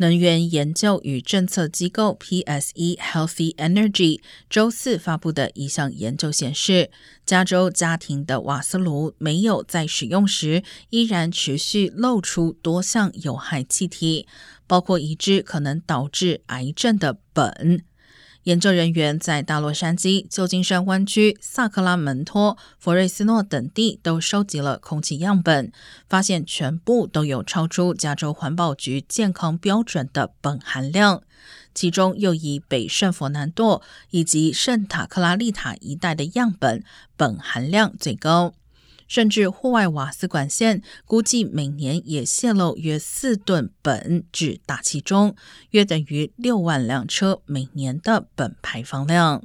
能源研究与政策机构 PSE Healthy Energy 周四发布的一项研究显示，加州家庭的瓦斯炉没有在使用时依然持续漏出多项有害气体，包括一支可能导致癌症的苯。研究人员在大洛杉矶、旧金山湾区、萨克拉门托、佛瑞斯诺等地都收集了空气样本，发现全部都有超出加州环保局健康标准的苯含量，其中又以北圣佛南多以及圣塔克拉丽塔一带的样本苯含量最高。甚至户外瓦斯管线估计每年也泄漏约四吨苯至大气中，约等于六万辆车每年的苯排放量。